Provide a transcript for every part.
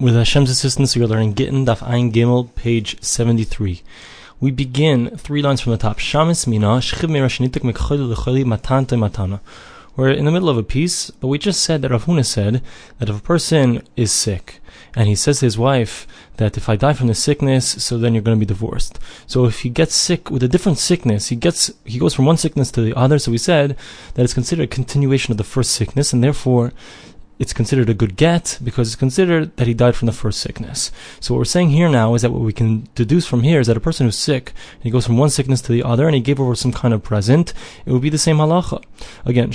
With Hashem's assistance, we are learning Gittin Daf Ein Gimel, page 73. We begin three lines from the top. Shamis mina shchiv mirashnitik mekchoyli lecholi matante matana. We're in the middle of a piece, but we just said that Rav Huna said that if a person is sick and he says to his wife that if I die from the sickness, so then you're going to be divorced. So if he gets sick with a different sickness, he gets he goes from one sickness to the other. So we said that it's considered a continuation of the first sickness, and therefore it's considered a good get because it's considered that he died from the first sickness. So what we're saying here now is that what we can deduce from here is that a person who's sick and he goes from one sickness to the other and he gave over some kind of present, it would be the same halacha. Again,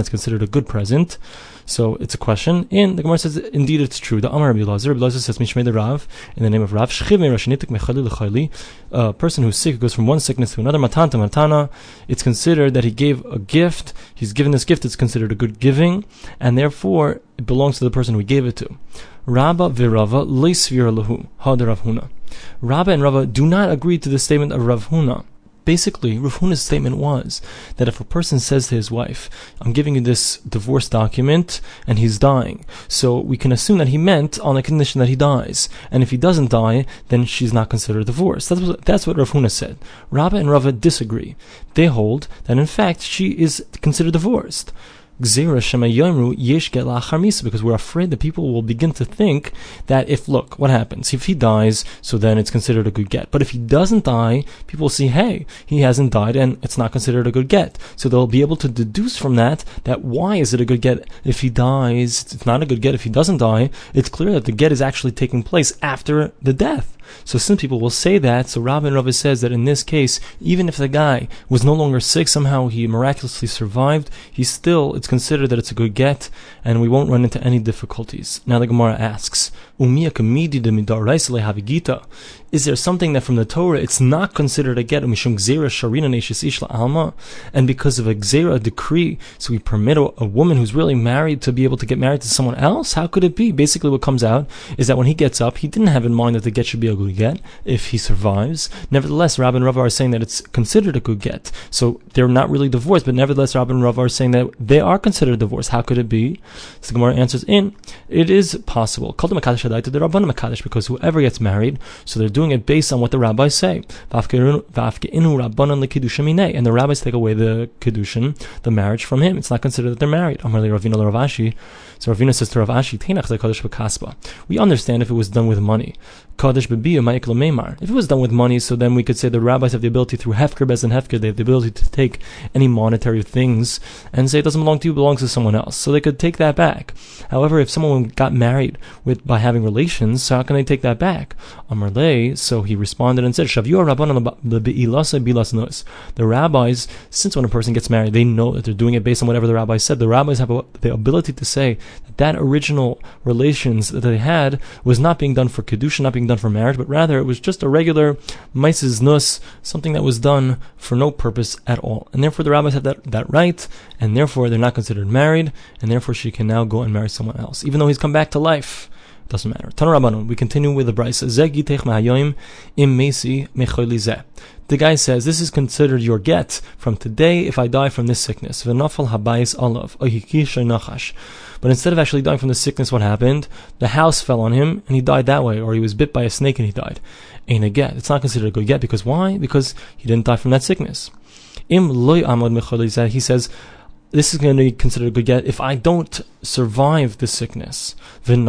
it's considered a good present. So it's a question. And the Gemara says, indeed, it's true. The Amar Rabbi Lazar, Rabbi says, Mishmei the Rav, in the name of Rav, a person who's sick goes from one sickness to another, matanta matana, it's considered that he gave a gift, he's given this gift, it's considered a good giving, and therefore it belongs to the person who gave it to. Rabba virava leisvir lahu, had Rav Huna. Rabba and Rava do not agree to the statement of Rav Huna basically, Rav Huna's statement was that if a person says to his wife, I'm giving you this divorce document, and he's dying, so we can assume that he meant on the condition that he dies. And if he doesn't die, then she's not considered divorced. That's what, that's what Rav Huna said. Rabba and Rava disagree. They hold that in fact she is considered divorced. Because we're afraid that people will begin to think that if, look, what happens? If he dies, so then it's considered a good get. But if he doesn't die, people will see, hey, he hasn't died and it's not considered a good get. So they'll be able to deduce from that that why is it a good get if he dies? It's not a good get if he doesn't die. It's clear that the get is actually taking place after the death. So some people will say that. So Rabbi Rava says that in this case, even if the guy was no longer sick, somehow he miraculously survived, he still, it's considered that it's a good get, and we won't run into any difficulties. Now the Gemara asks, is there something that from the Torah it's not considered a get ishla alma, and because of a gzera decree, so we permit a, a, woman who's really married to be able to get married to someone else? How could it be? Basically, what comes out is that when he gets up, he didn't have in mind that the get should be a good get if he survives. Nevertheless, Rabba and Rava are saying that it's considered a good get, so they're not really divorced, but nevertheless, Rabba and Rava are saying that they are considered divorced. How could it be? So the Gemara answers in, it is possible. Called the the Rabban Makadish because whoever gets married, so they're doing it based on what the rabbis say. And the rabbis take away the kedushin, the marriage from him. It's not considered that they're married. So Ravina says to Rav Ashi, We understand if it was done with money. If it was done with money, so then we could say the rabbis have the ability through Hefker, Beis din Hefker, they have the ability to take any monetary things and say it doesn't belong to you, belongs to someone else. So they could take that back. However, if someone got married with by having relations, so how can they take that back? Amarle, so he responded and said, The rabbis, since when a person gets married, they know that they're doing it based on whatever the rabbis said. The rabbis have the ability to say that that original relations that they had was not being done for kedusha, not being done for marriage, but rather it was just a regular maises nus, something that was done for no purpose at all. And therefore the rabbis have that, that right, and therefore they're not considered married, and therefore she can now go and marry someone else, even though he's come back to life. Doesn't matter. Tan Rabbanon. We continue with the Brisa. The guy says, this is considered your get from today if I die from this sickness. But instead of actually dying from the sickness, what happened? The house fell on him and he died that way, or he was bit by a snake and he died. Ain't a get. It's not considered a good get because why? Because he didn't die from that sickness. Im loy amad He says, this is going to be considered a good get if I don't survive the sickness. And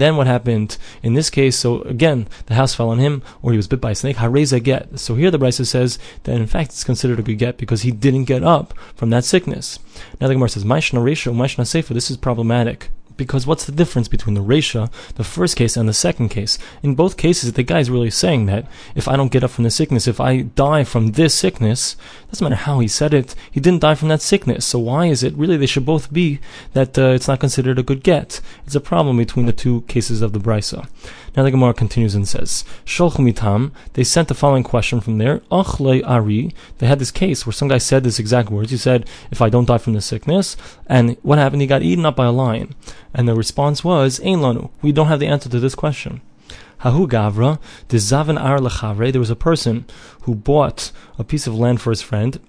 then what happened in this case? So again, the house fell on him, or he was bit by a snake. Hareza get. So here the Brisa says that in fact it's considered a good get because he didn't get up from that sickness. Now the Gemara says, "Maishna ratio, Maishna sefer." This is problematic because what's the difference between the Resha, the first case, and the second case? In both cases, the guy is really saying that if I don't get up from the sickness, if I die from this sickness, doesn't matter how he said it, he didn't die from that sickness. So why is it? Really, they should both be that uh, it's not considered a good get. It's a problem between the two cases of the Brisa. Now the Gemara continues and says, Sholchumitam, they sent the following question from there, Achle Ari, they had this case where some guy said this exact words. He said, if I don't die from the sickness, and what happened? He got eaten up by a lion. And the response was, Ein Lanu, we don't have the answer to this question. Hahu Gavra, Dizavan Ar Lechavre, there was a person who bought a piece of land for his friend,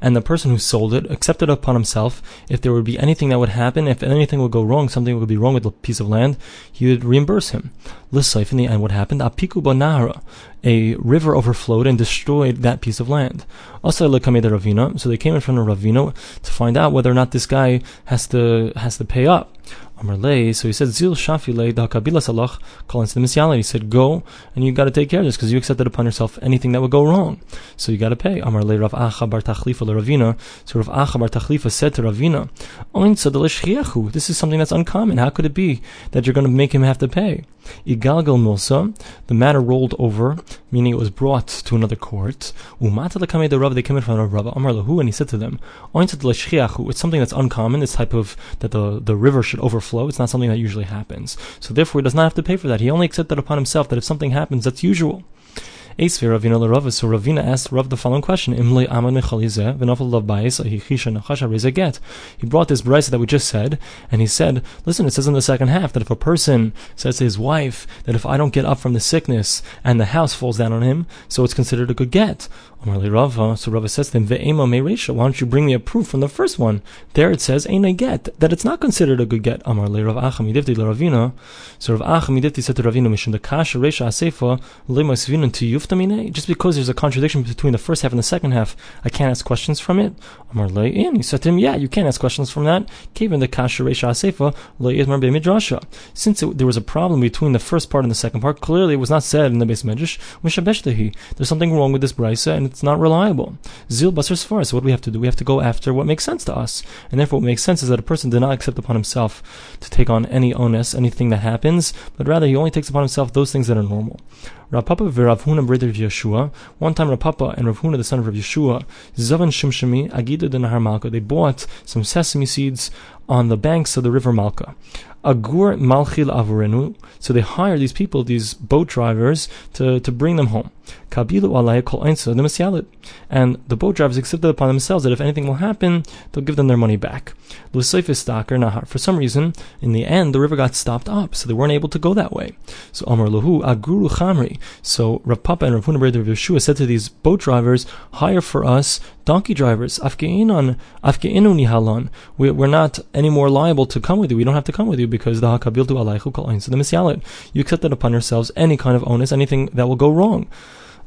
and the person who sold it accepted upon himself if there would be anything that would happen, if anything would go wrong, something would be wrong with the piece of land, he would reimburse him. Lissaif, in the end, what happened? Apiku Banahara, a river overflowed and destroyed that piece of land. Ravina, so they came in front of Ravina to find out whether or not this guy has to has to pay up. So he said, Zil Shafile da Kabila Salach, calling to the Misyala. He said, Go, and you've got to take care of this because you accepted upon yourself anything that would go wrong. So you got to pay. Amarle Rav Acha bar Tachlifa Ravina. So Rav Acha bar Tachlifa said to Ravina, This is something that's uncommon. How could it be that you're going to make him have to pay? Igalgal Milsa, the matter rolled over, meaning it was brought to another court. Umata the Rav, they came in front of Rav Amar Lahu, and he said to them, It's something that's uncommon, this type of, that the, the river should overflow. It's not something that usually happens. So therefore, he does not have to pay for that. He only accepted upon himself that if something happens, that's usual. So Ravina asked Rav the following question: He brought this brisa that we just said, and he said, "Listen, it says in the second half that if a person says to his wife that if I don't get up from the sickness and the house falls down on him, so it's considered a good get." Amarli Rava. So Rava says to him, "Ve'ema meresha." Why don't you bring me a proof from the first one? There it says, "Ain't a get," that it's not considered a good get. Amarli Rav Acha MiDifti Ravina. So Rav Acha MiDifti said to Ravina, "Mission the kasha resha asefa lemasvinin to yuftamine." Just because there's a contradiction between the first half and the second half, I can't ask questions from it. In. He said to him, "Yeah, you can ask questions from that." Since it, there was a problem between the first part and the second part, clearly it was not said in the beis medrash. There's something wrong with this brisa and it's not reliable. Zil basar sfar. So what do we have to do? We have to go after what makes sense to us, and therefore what makes sense is that a person did not accept upon himself to take on any onus, anything that happens, but rather he only takes upon himself those things that are normal. Rav Papa v'Ravhuna brother of Yeshua. One time Rav Papa and Rav Huna the son of Rav Yeshua, Zavan Shimshami, Agida Nahar Malka, they bought some sesame seeds on the banks of the river Malka. Agur Malchil Avurenu. So they hire these people, these boat drivers, to, to bring them home. Kabilu alay kol the And the boat drivers accepted upon themselves that if anything will happen, they'll give them their money back. For some reason, in the end, the river got stopped up, so they weren't able to go that way. So Amar Lahu Aguru Chamri. So Rav Papa and Rav Huna of Yeshua said to these boat drivers, hire for us donkey drivers. Afkeinon, afkeinu nihalon. We're not any more liable to come with you. We don't have to come with you because the hakabiltu alaychu kol the misyalit. You accepted upon yourselves any kind of onus, anything that will go wrong.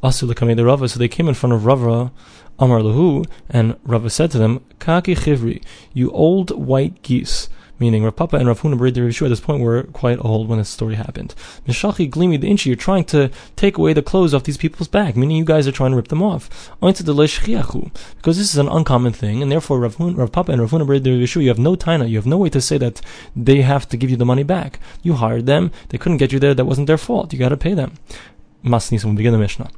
Rava. So they came in front of Rava, Amar Lahu, and Rava said to them, Kaki chivri, you old white geese meaning Rav Papa and Rav Huna Yeshua at this point were quite old when this story happened. Mishachi Glimi the Inchi, you're trying to take away the clothes off these people's back, meaning you guys are trying to rip them off. Because this is an uncommon thing, and therefore Rav, Hun, Rav Papa and Rav Huna Yeshua, you have no taina, you have no way to say that they have to give you the money back. You hired them, they couldn't get you there, that wasn't their fault. You gotta pay them. Masnis, when we begin the Mishnah.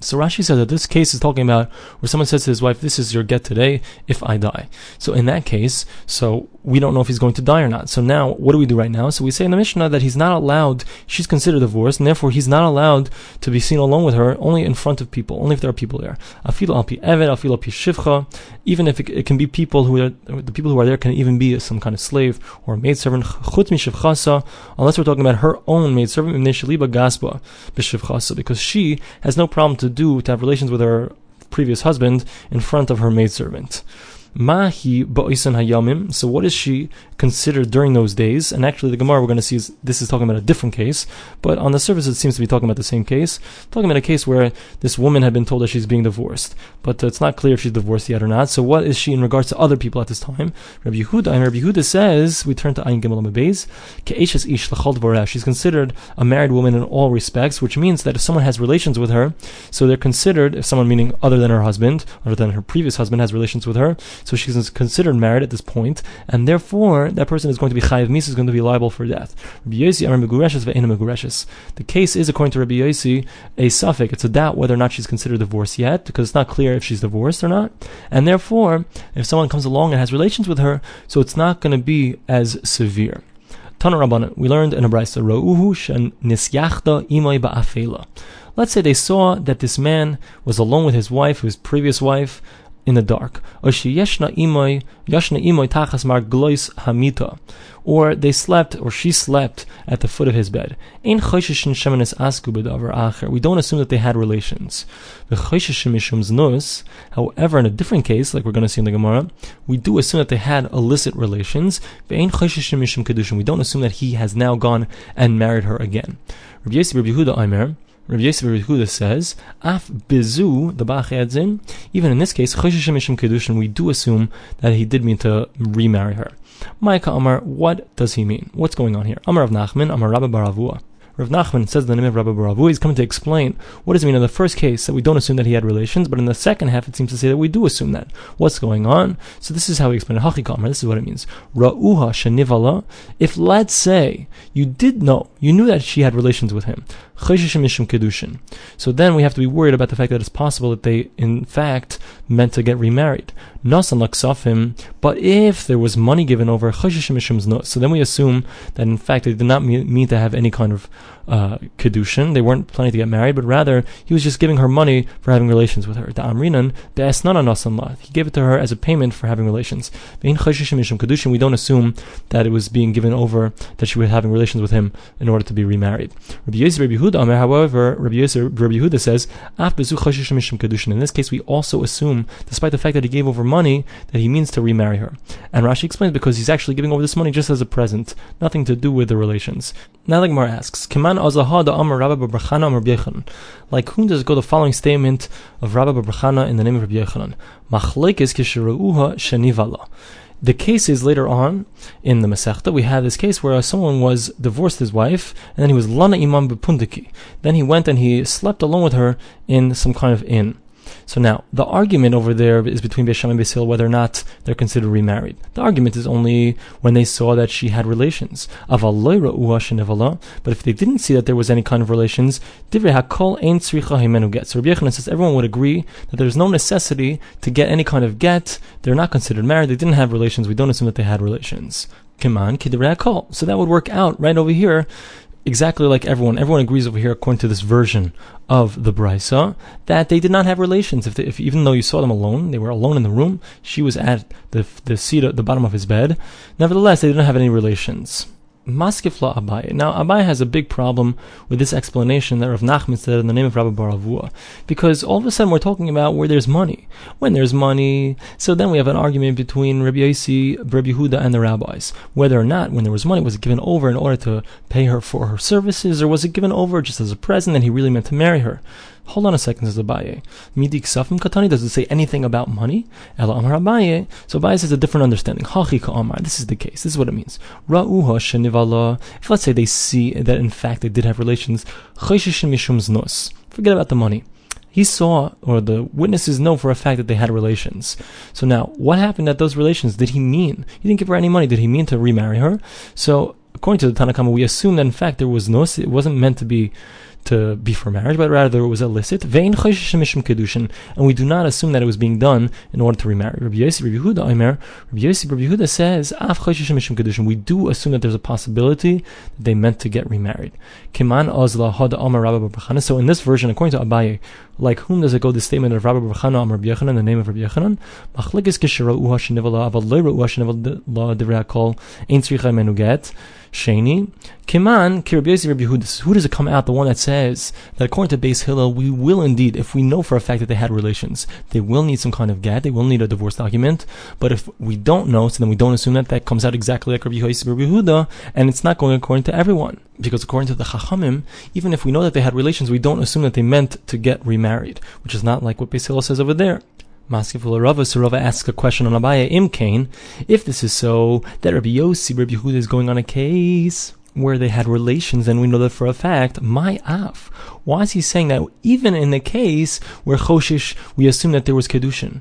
So Rashi says that this case is talking about where someone says to his wife, "This is your get today if I die." So in that case, so we don't know if he's going to die or not. So now, what do we do right now? So we say in the Mishnah that he's not allowed, she's considered divorced, and therefore he's not allowed to be seen alone with her, only in front of people, only if there are people there. Afilo alpi evet, afilo alpi shivcha, even if it, can be people who are, the people who are there can even be some kind of slave or maidservant, chut unless we're talking about her own maidservant, gaspa, b'shivchasa, because she has no problem to do, to have relations with her previous husband in front of her maidservant. Mahi ba'isan hayamim. So what is she considered during those days? And actually, the Gemara we're going to see is this is talking about a different case, but on the surface it seems to be talking about the same case. Talking about a case where this woman had been told that she's being divorced, but it's not clear if she's divorced yet or not. So what is she in regards to other people at this time? Rabbi Yehuda and Rabbi Yehuda says we turn to Ayin Gimel. Ke'eshes ish She's considered a married woman in all respects, which means that if someone has relations with her, so they're considered if someone meaning other than her husband, other than her previous husband has relations with her, so she's considered married at this point, and therefore that person is going to be chayiv mis, is going to be liable for death. The case is, according to Rabbi Yossi, a safek. It's a doubt whether or not she's considered divorced yet, because it's not clear if she's divorced or not. And therefore, if someone comes along and has relations with her, so it's not going to be as severe. Tana Rabbanan, we learned in a brisa, Ra'uhu shen nisyachta imay ba'afela. Let's say they saw that this man was alone with his wife, his previous wife, in the dark. Or they slept, or she slept at the foot of his bed. We don't assume that they had relations. However, in a different case, like we're going to see in the Gemara, we do assume that they had illicit relations. We don't assume that he has now gone and married her again. Rabbi Yehuda Aimer, Rabbi Yosef Rabbi Yehuda says, Af bizu the bachadzin. Even in this case, mishum kedushin, we do assume that he did mean to remarry her. Maika Amar, what does he mean? What's going on here? Amar of Nachman, Amar Rabba bar Avuha. Rav Nachman says the name of Rabbi Baravu. He's coming to explain what does it mean in the first case that we don't assume that he had relations, but in the second half it seems to say that we do assume that. What's going on? So this is how he explained it. This is what it means. Ra'uha shenivala. If let's say you did know, you knew that she had relations with him. So then we have to be worried about the fact that it's possible that they, in fact, meant to get remarried. But if there was money given over, so then we assume that in fact they did not mean to have any kind of uh, kedushin. They weren't planning to get married, but rather he was just giving her money for having relations with her. The amrinan He gave it to her as a payment for having relations. We don't assume that it was being given over that she was having relations with him in order to be remarried. Rabbi Rabbi however, Rabbi Rabbi Yehuda says, in this case, we also assume, despite the fact that he gave over money, that he means to remarry her. And Rashi explains because he's actually giving over this money just as a present, nothing to do with the relations. Now, asks. Like whom does it go the following statement of Rabba Barachana in the name of Rabbi Yechanan? The case is later on in the Masechta. We have this case where someone was divorced his wife, and then he was lana imam bepundiki. Then he went and he slept alone with her in some kind of inn. So now, the argument over there is between Beis Shammai and Beis Hillel whether or not they're considered remarried. The argument is only when they saw that she had relations. But if they didn't see that there was any kind of relations, says everyone would agree that there's no necessity to get any kind of get. They're not considered married. They didn't have relations. We don't assume that they had relations. So that would work out right over here exactly like everyone. Everyone agrees over here, according to this version of the brisa, that they did not have relations. If, they, if even though you saw them alone, they were alone in the room. She was at the the seat at the bottom of his bed. Nevertheless, they didn't have any relations. Maskifla Abaye. Now, Abaye has a big problem with this explanation that Rav Nachman said in the name of Rabbi bar Avuha, because all of a sudden we're talking about where there's money. When there's money, so then we have an argument between Rabbi Yossi, Rabbi Huda, and the rabbis. Whether or not, when there was money, was it given over in order to pay her for her services, or was it given over just as a present and he really meant to marry her? Hold on a second, says Abaye. Midi ksafim katani, does it say anything about money? Ela amar Abaye. So Abaye says a different understanding. Hachi amar. This is the case. This is what it means. Ra'uha shenivala. If let's say they see that in fact they did have relations, mishum nos. Forget about the money he saw, or the witnesses know for a fact that they had relations. So now, what happened at those relations? Did he mean? He didn't give her any money. Did he mean to remarry her? So, according to the Tanna Kamma, we assume that in fact there was no, it wasn't meant to be to be for marriage, but rather it was illicit. And we do not assume that it was being done in order to remarry. Rabbi Yossi, Rabbi Yehuda, Aimer, Rabbi Yossi, Rabbi Yehuda says, We do assume that there's a possibility that they meant to get remarried. So in this version, according to Abaye, like whom does it go the statement of Rabbi Barchana Amar Rabbi Yechanan, the name of Rabbi Yechanan? Machlikis kishara uha shenivala aval leira uha shenivala la divrei kol ein tzricha menuget. Sheni, Kiman, Kirabesi Rabbi. Who does it come out? The one that says that according to Beis Hillel, we will indeed, if we know for a fact that they had relations, they will need some kind of get, they will need a divorce document. But if we don't know, so then we don't assume that that comes out exactly like Rabbi Yehuda, and it's not going according to everyone. Because according to the Chachamim, even if we know that they had relations, we don't assume that they meant to get remarried, which is not like what Beis Hillel says over there. Maskeful Rava, so Rava asks a question on Abaye Imkain. If this is so, that Rabbi Yossi, Rabbi Yehuda is going on a case where they had relations, and we know that for a fact, my af. Why is he saying that even in the case where Choshish, we assume that there was Kedushin?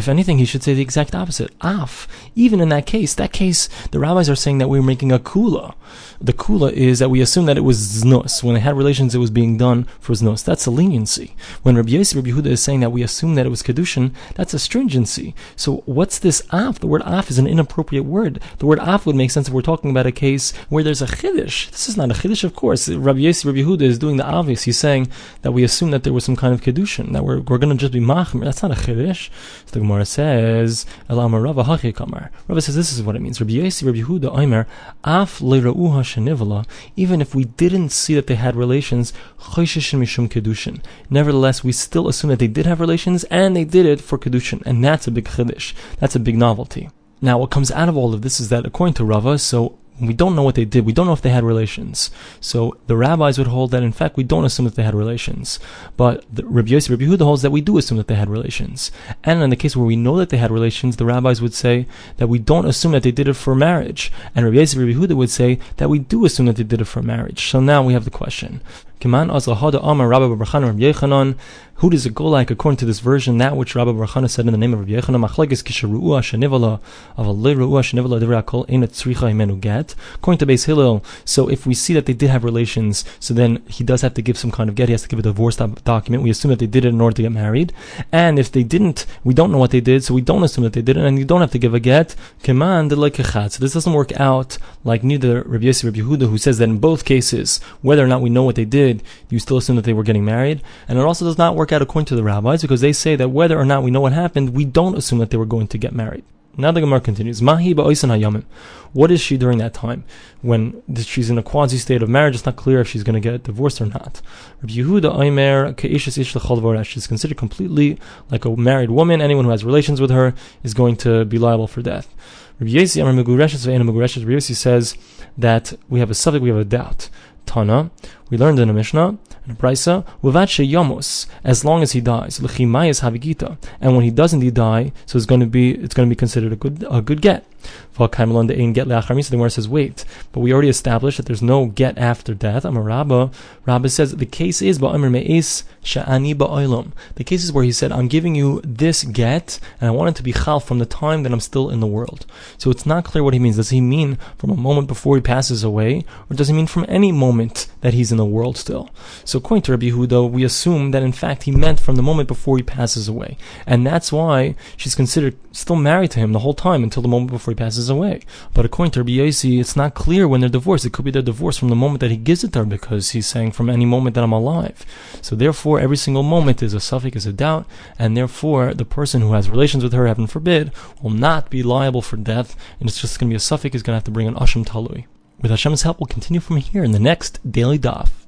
If anything, he should say the exact opposite. Af. Even in that case, that case, the rabbis are saying that we're making a kula the kula is that we assume that it was znus. When they had relations, it was being done for znus. That's a leniency. When Rabbi Yossi, Rabbi Yehuda is saying that we assume that it was kedushin, that's a stringency. So what's this af? The word af is an inappropriate word. The word af would make sense if we're talking about a case where there's a chiddush. This is not a chiddush, of course. Rabbi Yossi, Rabbi Yehuda is doing the obvious. He's saying that we assume that there was some kind of kedushin, that we're, we're going to just be machmer. That's not a chiddush. So Gemara says, Elama Rava Hachi Kamar. Rava says this is what it means. Rabbi Yossi, Rabbi Yehuda, Omer, Af le'ra'uha shenivala, even if we didn't see that they had relations, Choshishin mishum kedushin. Nevertheless, we still assume that they did have relations, and they did it for kedushin, and that's a big chiddush. That's a big novelty. Now, what comes out of all of this is that according to Rava, so we don't know what they did. We don't know if they had relations. So the rabbis would hold that, in fact, we don't assume that they had relations. But the, Rabbi Yosef, Rabbi Yehuda holds that we do assume that they had relations. And in the case where we know that they had relations, the rabbis would say that we don't assume that they did it for marriage. And Rabbi Yosef, Rabbi Yehuda would say that we do assume that they did it for marriage. So now we have the question. Kiman Azlahada Amar Rabbi Barchan Rabbi Yechanan. Who does it go like according to this version? That which Rabbi Barchana said in the name of Rabbi Yechanan, Machlekes Kisharuah Shenivala of a Ruah Shenivala Divrakol Ein Tzricha Imenu Get. According to Beis Hillel, so if we see that they did have relations, so then he does have to give some kind of get. He has to give a divorce document. We assume that they did it in order to get married. And if they didn't, we don't know what they did, so we don't assume that they did it, and you don't have to give a get. Keman like So this doesn't work out like neither Rabbi Yossi Rabbi Yehuda, who says that in both cases, whether or not we know what they did, you still assume that they were getting married. And it also does not work out according to the rabbis because they say that whether or not we know what happened, we don't assume that they were going to get married. Now the Gemara continues. Mahi. What is she during that time when she's in a quasi state of marriage? It's not clear if she's going to get divorced or not. Rabbi Yehuda Aimer ish She's considered completely like a married woman. Anyone who has relations with her is going to be liable for death. Rabbi Yossi says that we have a subject, we have a doubt. Tana, we learned in a Mishnah and a Brisa, Yamos, as long as he dies, L'chimayas Havigita, and when he does indeed die, so it's going to be it's going to be considered a good a good get. So the Gemara says, wait, but we already established that there's no get after death. I'm a Rabba. Rabba says the case is The case is where he said, I'm giving you this get, and I want it to be chal from the time that I'm still in the world. So it's not clear what he means. Does he mean from a moment before he passes away, or does he mean from any moment that he's in the world still? So according to Rabbi Hudo, we assume that in fact he meant from the moment before he passes away. And that's why she's considered still married to him the whole time until the moment before he passes away. But according to Rabbi Yossi, it's not clear when they're divorced. It could be their divorce from the moment that he gives it to her because he's saying from any moment that I'm alive. So therefore, every single moment is a safek, is a doubt, and therefore the person who has relations with her, heaven forbid, will not be liable for death, and it's just going to be a safek, is going to have to bring an Asham Talui. With Hashem's help, we'll continue from here in the next Daily Daf.